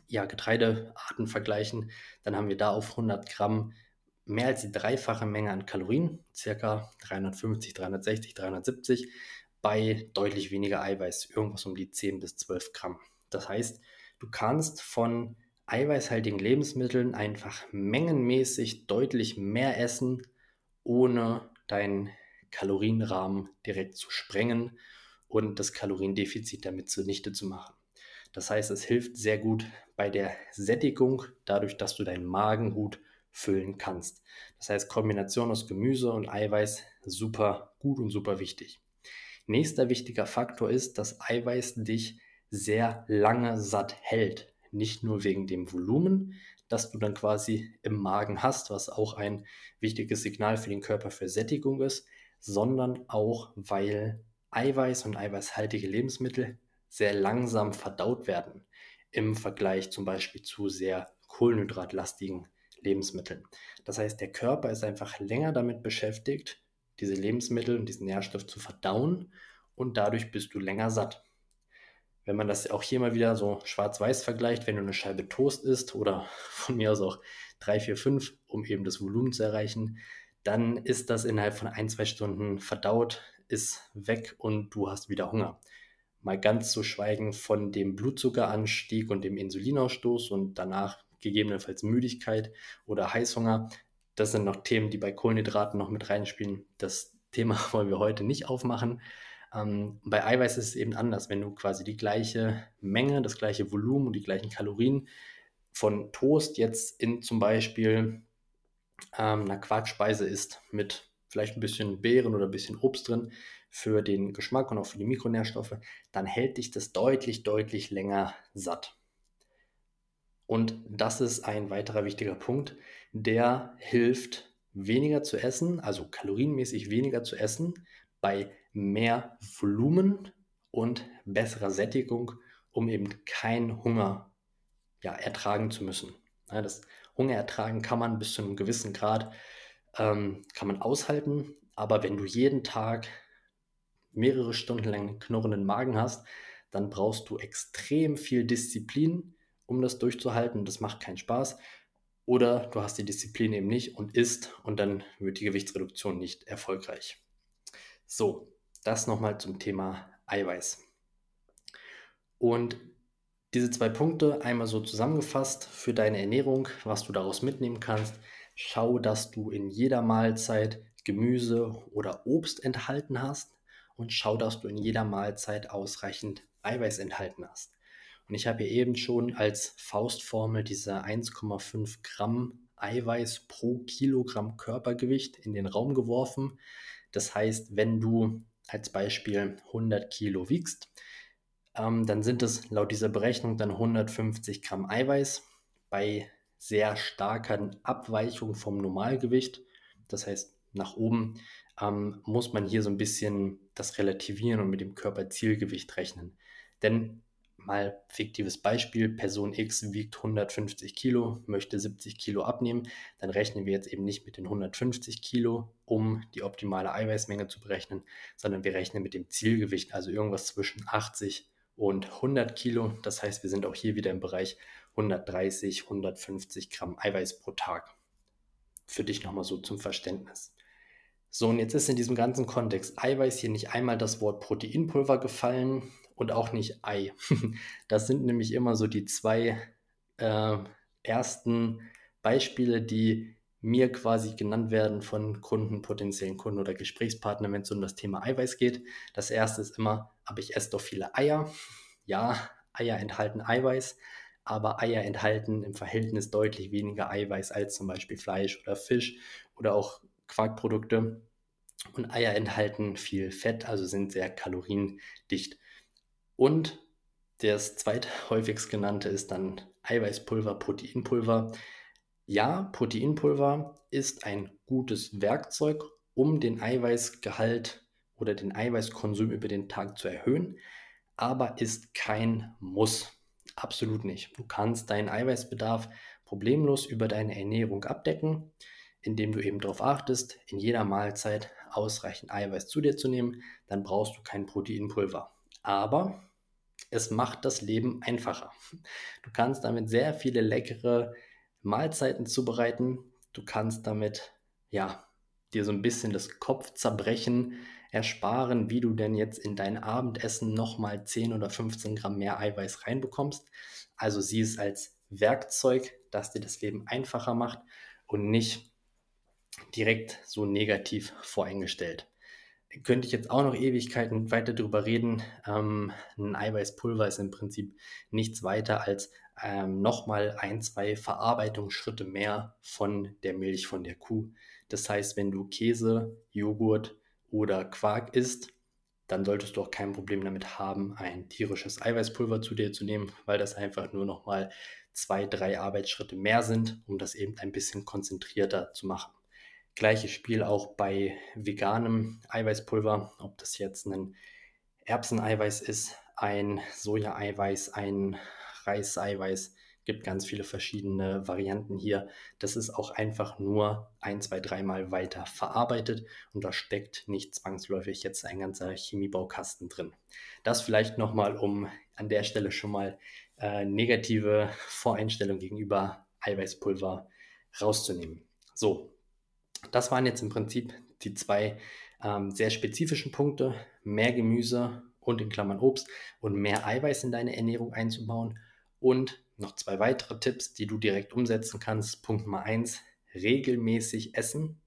S1: ja, Getreidearten vergleichen, dann haben wir da auf 100 Gramm mehr als die dreifache Menge an Kalorien, circa 350, 360, 370 bei deutlich weniger Eiweiß, irgendwas um die 10 bis 12 Gramm. Das heißt, du kannst von eiweißhaltigen Lebensmitteln einfach mengenmäßig deutlich mehr essen, ohne deinen Kalorienrahmen direkt zu sprengen und das Kaloriendefizit damit zunichte zu machen. Das heißt, es hilft sehr gut bei der Sättigung, dadurch, dass du deinen Magen gut füllen kannst. Das heißt, Kombination aus Gemüse und Eiweiß super gut und super wichtig. Nächster wichtiger Faktor ist, dass Eiweiß dich sehr lange satt hält. Nicht nur wegen dem Volumen, das du dann quasi im Magen hast, was auch ein wichtiges Signal für den Körper für Sättigung ist, sondern auch, weil Eiweiß und eiweißhaltige Lebensmittel sehr langsam verdaut werden im Vergleich zum Beispiel zu sehr kohlenhydratlastigen Lebensmitteln. Das heißt, der Körper ist einfach länger damit beschäftigt, diese Lebensmittel und diesen Nährstoff zu verdauen und dadurch bist du länger satt. Wenn man das auch hier mal wieder so schwarz-weiß vergleicht, wenn du eine Scheibe Toast isst oder von mir aus auch 3, 4, 5, um eben das Volumen zu erreichen, dann ist das innerhalb von ein, zwei Stunden verdaut, ist weg und du hast wieder Hunger. Mal ganz zu schweigen von dem Blutzuckeranstieg und dem Insulinausstoß und danach gegebenenfalls Müdigkeit oder Heißhunger. Das sind noch Themen, die bei Kohlenhydraten noch mit reinspielen. Das Thema wollen wir heute nicht aufmachen. Ähm, bei Eiweiß ist es eben anders. Wenn du quasi die gleiche Menge, das gleiche Volumen und die gleichen Kalorien von Toast jetzt in zum Beispiel ähm, einer Quarkspeise isst mit vielleicht ein bisschen Beeren oder ein bisschen Obst drin für den Geschmack und auch für die Mikronährstoffe, dann hält dich das deutlich, deutlich länger satt. Und das ist ein weiterer wichtiger Punkt, der hilft weniger zu essen, also kalorienmäßig weniger zu essen, bei mehr Volumen und besserer Sättigung, um eben keinen Hunger ja, ertragen zu müssen. Ja, das Hunger ertragen kann man bis zu einem gewissen Grad, ähm, kann man aushalten, aber wenn du jeden Tag mehrere Stunden lang knurrenden Magen hast, dann brauchst du extrem viel Disziplin, um das durchzuhalten. Das macht keinen Spaß. Oder du hast die Disziplin eben nicht und isst und dann wird die Gewichtsreduktion nicht erfolgreich. So, das nochmal zum Thema Eiweiß. Und diese zwei Punkte einmal so zusammengefasst für deine Ernährung, was du daraus mitnehmen kannst. Schau, dass du in jeder Mahlzeit Gemüse oder Obst enthalten hast und schau, dass du in jeder Mahlzeit ausreichend Eiweiß enthalten hast. Und ich habe hier eben schon als Faustformel diese 1,5 Gramm Eiweiß pro Kilogramm Körpergewicht in den Raum geworfen. Das heißt, wenn du als Beispiel 100 Kilo wiegst, ähm, dann sind es laut dieser Berechnung dann 150 Gramm Eiweiß bei sehr starker Abweichung vom Normalgewicht. Das heißt, nach oben ähm, muss man hier so ein bisschen das relativieren und mit dem Körperzielgewicht rechnen. Denn mal fiktives Beispiel, Person X wiegt 150 Kilo, möchte 70 Kilo abnehmen, dann rechnen wir jetzt eben nicht mit den 150 Kilo, um die optimale Eiweißmenge zu berechnen, sondern wir rechnen mit dem Zielgewicht, also irgendwas zwischen 80 und 100 Kilo. Das heißt, wir sind auch hier wieder im Bereich 130, 150 Gramm Eiweiß pro Tag. Für dich nochmal so zum Verständnis. So, und jetzt ist in diesem ganzen Kontext Eiweiß hier nicht einmal das Wort Proteinpulver gefallen und auch nicht Ei. Das sind nämlich immer so die zwei äh, ersten Beispiele, die mir quasi genannt werden von Kunden, potenziellen Kunden oder Gesprächspartnern, wenn es um das Thema Eiweiß geht. Das erste ist immer, aber ich esse doch viele Eier. Ja, Eier enthalten Eiweiß, aber Eier enthalten im Verhältnis deutlich weniger Eiweiß als zum Beispiel Fleisch oder Fisch oder auch Quarkprodukte. Und Eier enthalten viel Fett, also sind sehr kaloriendicht. Und das zweithäufigst genannte ist dann Eiweißpulver, Proteinpulver. Ja, Proteinpulver ist ein gutes Werkzeug, um den Eiweißgehalt oder den Eiweißkonsum über den Tag zu erhöhen, aber ist kein Muss. Absolut nicht. Du kannst deinen Eiweißbedarf problemlos über deine Ernährung abdecken indem du eben darauf achtest, in jeder Mahlzeit ausreichend Eiweiß zu dir zu nehmen, dann brauchst du kein Proteinpulver. Aber es macht das Leben einfacher. Du kannst damit sehr viele leckere Mahlzeiten zubereiten. Du kannst damit, ja, dir so ein bisschen das Kopfzerbrechen ersparen, wie du denn jetzt in dein Abendessen nochmal 10 oder 15 Gramm mehr Eiweiß reinbekommst. Also sieh es als Werkzeug, das dir das Leben einfacher macht und nicht direkt so negativ voreingestellt. Könnte ich jetzt auch noch Ewigkeiten weiter darüber reden. Ähm, ein Eiweißpulver ist im Prinzip nichts weiter als ähm, nochmal ein, zwei Verarbeitungsschritte mehr von der Milch von der Kuh. Das heißt, wenn du Käse, Joghurt oder Quark isst, dann solltest du auch kein Problem damit haben, ein tierisches Eiweißpulver zu dir zu nehmen, weil das einfach nur nochmal zwei, drei Arbeitsschritte mehr sind, um das eben ein bisschen konzentrierter zu machen. Gleiches Spiel auch bei veganem Eiweißpulver, ob das jetzt ein Erbseneiweiß ist, ein Sojaeiweiß, ein Reiseiweiß, gibt ganz viele verschiedene Varianten hier. Das ist auch einfach nur ein, zwei, dreimal weiter verarbeitet und da steckt nicht zwangsläufig jetzt ein ganzer Chemiebaukasten drin. Das vielleicht nochmal, um an der Stelle schon mal äh, negative Voreinstellungen gegenüber Eiweißpulver rauszunehmen. So, das waren jetzt im Prinzip die zwei ähm, sehr spezifischen Punkte, mehr Gemüse und in Klammern Obst und mehr Eiweiß in deine Ernährung einzubauen. Und noch zwei weitere Tipps, die du direkt umsetzen kannst. Punkt Nummer eins, regelmäßig essen,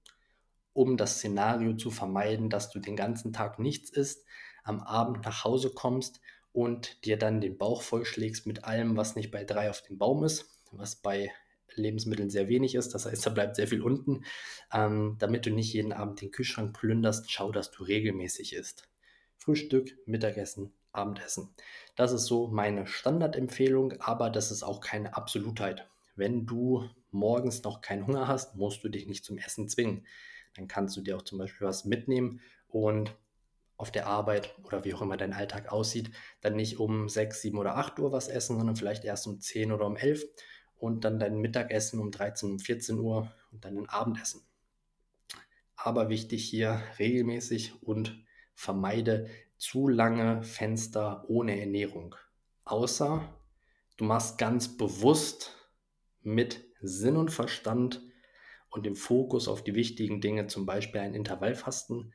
S1: um das Szenario zu vermeiden, dass du den ganzen Tag nichts isst, am Abend nach Hause kommst und dir dann den Bauch vollschlägst mit allem, was nicht bei drei auf dem Baum ist, was bei Lebensmitteln sehr wenig ist. Das heißt, da bleibt sehr viel unten. Ähm, damit du nicht jeden Abend den Kühlschrank plünderst, schau, dass du regelmäßig isst. Frühstück, Mittagessen, Abendessen. Das ist so meine Standardempfehlung, aber das ist auch keine Absolutheit. wenn du morgens noch keinen Hunger hast, musst du dich nicht zum Essen zwingen. Dann kannst du dir auch zum Beispiel was mitnehmen und auf der Arbeit oder wie auch immer dein Alltag aussieht, dann nicht um 6, 7 oder 8 Uhr was essen, sondern vielleicht erst um 10 oder um 11 und dann dein Mittagessen um 13, um 14 Uhr und dann ein Abendessen. Aber wichtig hier regelmäßig und vermeide zu lange Fenster ohne Ernährung. Außer du machst ganz bewusst mit Sinn und Verstand und dem Fokus auf die wichtigen Dinge, zum Beispiel ein Intervallfasten,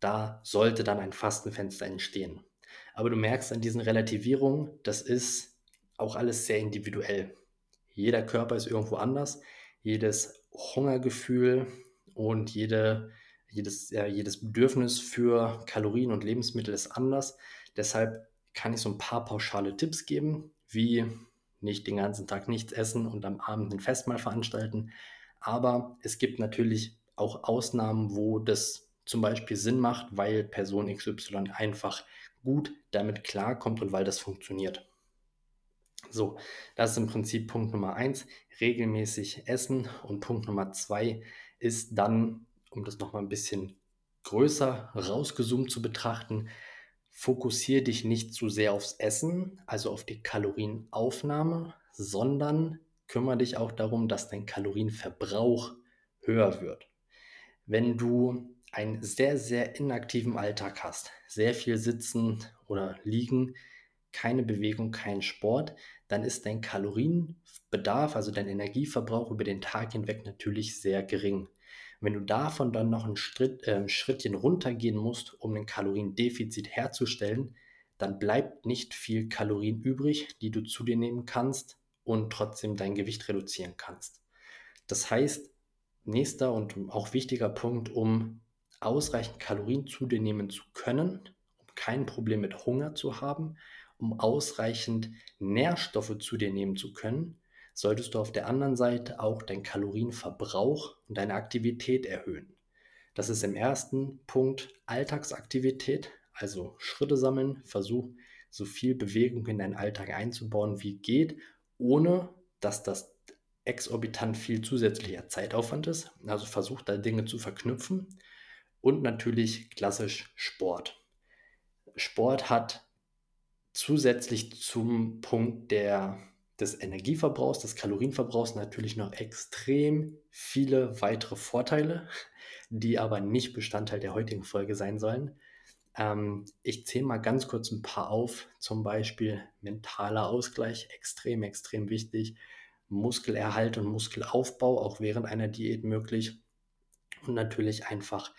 S1: da sollte dann ein Fastenfenster entstehen. Aber du merkst an diesen Relativierungen, das ist auch alles sehr individuell. Jeder Körper ist irgendwo anders, jedes Hungergefühl und jede, jedes, ja, jedes Bedürfnis für Kalorien und Lebensmittel ist anders. Deshalb kann ich so ein paar pauschale Tipps geben, wie nicht den ganzen Tag nichts essen und am Abend ein Festmahl veranstalten. Aber es gibt natürlich auch Ausnahmen, wo das zum Beispiel Sinn macht, weil Person XY einfach gut damit klarkommt und weil das funktioniert. So, das ist im Prinzip Punkt Nummer eins, regelmäßig essen. Und Punkt Nummer zwei ist dann, um das nochmal ein bisschen größer rausgezoomt zu betrachten, fokussiere dich nicht zu sehr aufs Essen, also auf die Kalorienaufnahme, sondern kümmere dich auch darum, dass dein Kalorienverbrauch höher wird. Wenn du einen sehr, sehr inaktiven Alltag hast, sehr viel Sitzen oder Liegen, keine Bewegung, kein Sport, dann ist dein Kalorienbedarf, also dein Energieverbrauch über den Tag hinweg natürlich sehr gering. Wenn du davon dann noch ein, Schritt, äh, Schrittchen runtergehen musst, um ein Kaloriendefizit herzustellen, dann bleibt nicht viel Kalorien übrig, die du zu dir nehmen kannst und trotzdem dein Gewicht reduzieren kannst. Das heißt, nächster und auch wichtiger Punkt, um ausreichend Kalorien zu dir nehmen zu können, um kein Problem mit Hunger zu haben, um ausreichend Nährstoffe zu dir nehmen zu können, solltest du auf der anderen Seite auch deinen Kalorienverbrauch und deine Aktivität erhöhen. Das ist im ersten Punkt Alltagsaktivität, also Schritte sammeln, versuch so viel Bewegung in deinen Alltag einzubauen, wie geht, ohne dass das exorbitant viel zusätzlicher Zeitaufwand ist. Also versuch da Dinge zu verknüpfen und natürlich klassisch Sport. Sport hat zusätzlich zum Punkt der des Energieverbrauchs, des Kalorienverbrauchs natürlich noch extrem viele weitere Vorteile, die aber nicht Bestandteil der heutigen Folge sein sollen. Ähm, ich zähle mal ganz kurz ein paar auf, zum Beispiel mentaler Ausgleich, extrem, extrem wichtig. Muskelerhalt und Muskelaufbau, auch während einer Diät möglich. Und natürlich einfach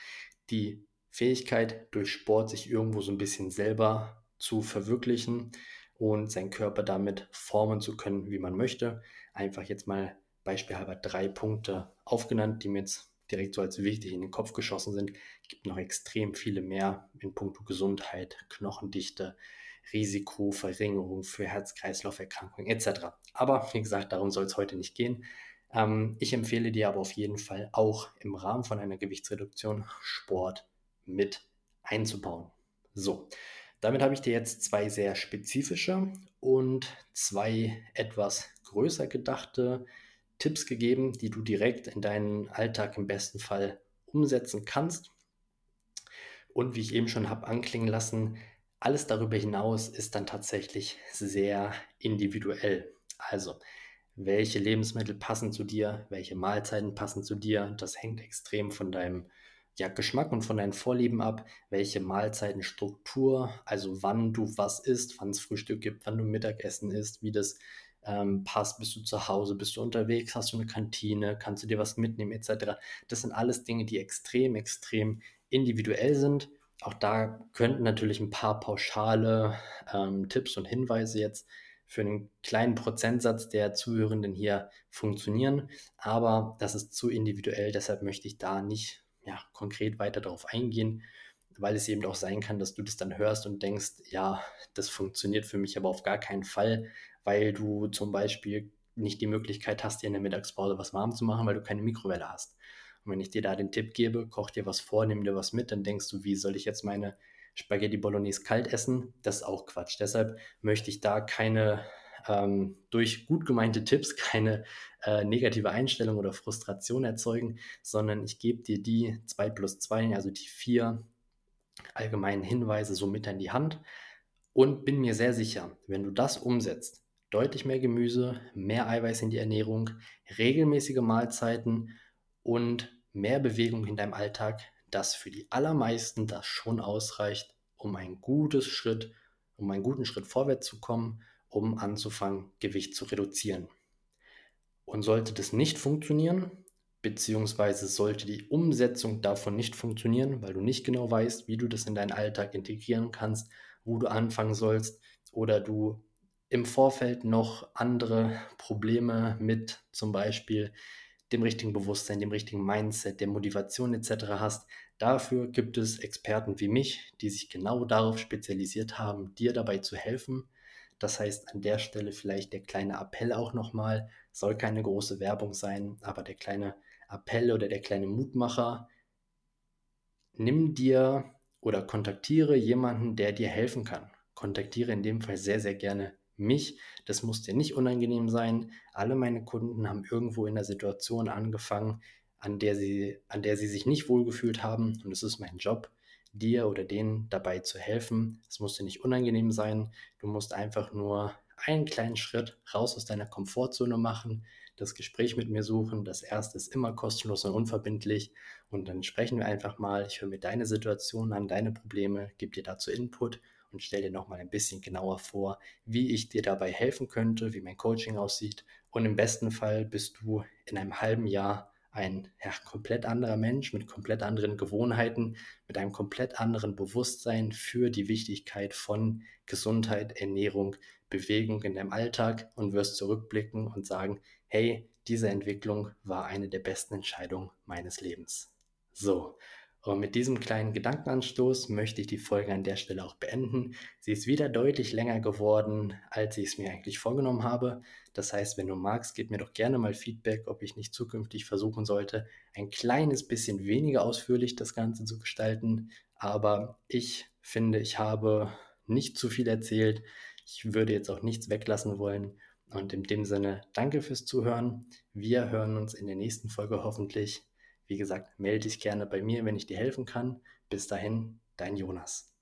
S1: die Fähigkeit, durch Sport sich irgendwo so ein bisschen selber zu verwirklichen und seinen Körper damit formen zu können, wie man möchte. Einfach jetzt mal beispielhalber drei Punkte aufgenannt, die mir jetzt direkt so als wichtig in den Kopf geschossen sind. Es gibt noch extrem viele mehr in puncto Gesundheit, Knochendichte, Risikoverringerung für Herz-Kreislauf-Erkrankungen etc. Aber wie gesagt, darum soll es heute nicht gehen. Ähm, ich empfehle dir aber auf jeden Fall auch im Rahmen von einer Gewichtsreduktion Sport mit einzubauen. So, damit habe ich dir jetzt zwei sehr spezifische und zwei etwas größer gedachte Tipps gegeben, die du direkt in deinen Alltag im besten Fall umsetzen kannst. Und wie ich eben schon habe anklingen lassen, alles darüber hinaus ist dann tatsächlich sehr individuell. Also, welche Lebensmittel passen zu dir, welche Mahlzeiten passen zu dir, das hängt extrem von deinem ja, Geschmack und von deinen Vorlieben ab, welche Mahlzeitenstruktur, also wann du was isst, wann es Frühstück gibt, wann du Mittagessen isst, wie das ähm, passt, bist du zu Hause, bist du unterwegs, hast du eine Kantine, kannst du dir was mitnehmen, etc. Das sind alles Dinge, die extrem, extrem individuell sind. Auch da könnten natürlich ein paar pauschale ähm, Tipps und Hinweise jetzt für einen kleinen Prozentsatz der Zuhörenden hier funktionieren, aber das ist zu individuell, deshalb möchte ich da nicht ja, konkret weiter darauf eingehen, weil es eben auch sein kann, dass du das dann hörst und denkst, ja, das funktioniert für mich aber auf gar keinen Fall, weil du zum Beispiel nicht die Möglichkeit hast, dir in der Mittagspause was warm zu machen, weil du keine Mikrowelle hast. Und wenn ich dir da den Tipp gebe, koch dir was vor, nimm dir was mit, dann denkst du, wie soll ich jetzt meine Spaghetti Bolognese kalt essen? Das ist auch Quatsch. Deshalb möchte ich da keine ähm, durch gut gemeinte Tipps keine äh, negative Einstellung oder Frustration erzeugen, sondern ich gebe dir die 2 plus 2, also die vier allgemeinen Hinweise so mit an die Hand und bin mir sehr sicher, wenn du das umsetzt, deutlich mehr Gemüse, mehr Eiweiß in die Ernährung, regelmäßige Mahlzeiten und mehr Bewegung in deinem Alltag, dass für die allermeisten das schon ausreicht, um einen gutes Schritt, um einen guten Schritt vorwärts zu kommen, um anzufangen, Gewicht zu reduzieren. Und sollte das nicht funktionieren, beziehungsweise sollte die Umsetzung davon nicht funktionieren, weil du nicht genau weißt, wie du das in deinen Alltag integrieren kannst, wo du anfangen sollst, oder du im Vorfeld noch andere Probleme mit zum Beispiel dem richtigen Bewusstsein, dem richtigen Mindset, der Motivation etc. hast. Dafür gibt es Experten wie mich, die sich genau darauf spezialisiert haben, dir dabei zu helfen. Das heißt, an der Stelle vielleicht der kleine Appell auch nochmal, soll keine große Werbung sein, aber der kleine Appell oder der kleine Mutmacher, nimm dir oder kontaktiere jemanden, der dir helfen kann. Kontaktiere in dem Fall sehr, sehr gerne mich. Das muss dir nicht unangenehm sein. Alle meine Kunden haben irgendwo in der Situation angefangen, an der sie, an der sie sich nicht wohlgefühlt haben. Und es ist mein Job, dir oder denen dabei zu helfen. Es muss dir nicht unangenehm sein. Du musst einfach nur einen kleinen Schritt raus aus deiner Komfortzone machen, das Gespräch mit mir suchen. Das erste ist immer kostenlos und unverbindlich. Und dann sprechen wir einfach mal. Ich höre mir deine Situation an, deine Probleme, gebe dir dazu Input und stelle dir nochmal ein bisschen genauer vor, wie ich dir dabei helfen könnte, wie mein Coaching aussieht. Und im besten Fall bist du in einem halben Jahr ein ja, komplett anderer Mensch mit komplett anderen Gewohnheiten, mit einem komplett anderen Bewusstsein für die Wichtigkeit von Gesundheit, Ernährung, Bewegung in deinem Alltag und wirst zurückblicken und sagen, hey, diese Entwicklung war eine der besten Entscheidungen meines Lebens. So, und mit diesem kleinen Gedankenanstoß möchte ich die Folge an der Stelle auch beenden. Sie ist wieder deutlich länger geworden, als ich es mir eigentlich vorgenommen habe. Das heißt, wenn du magst, gib mir doch gerne mal Feedback, ob ich nicht zukünftig versuchen sollte, ein kleines bisschen weniger ausführlich das Ganze zu gestalten. Aber ich finde, ich habe nicht zu viel erzählt. Ich würde jetzt auch nichts weglassen wollen. Und in dem Sinne, danke fürs Zuhören. Wir hören uns in der nächsten Folge hoffentlich. Wie gesagt, melde dich gerne bei mir, wenn ich dir helfen kann. Bis dahin, dein Jonas.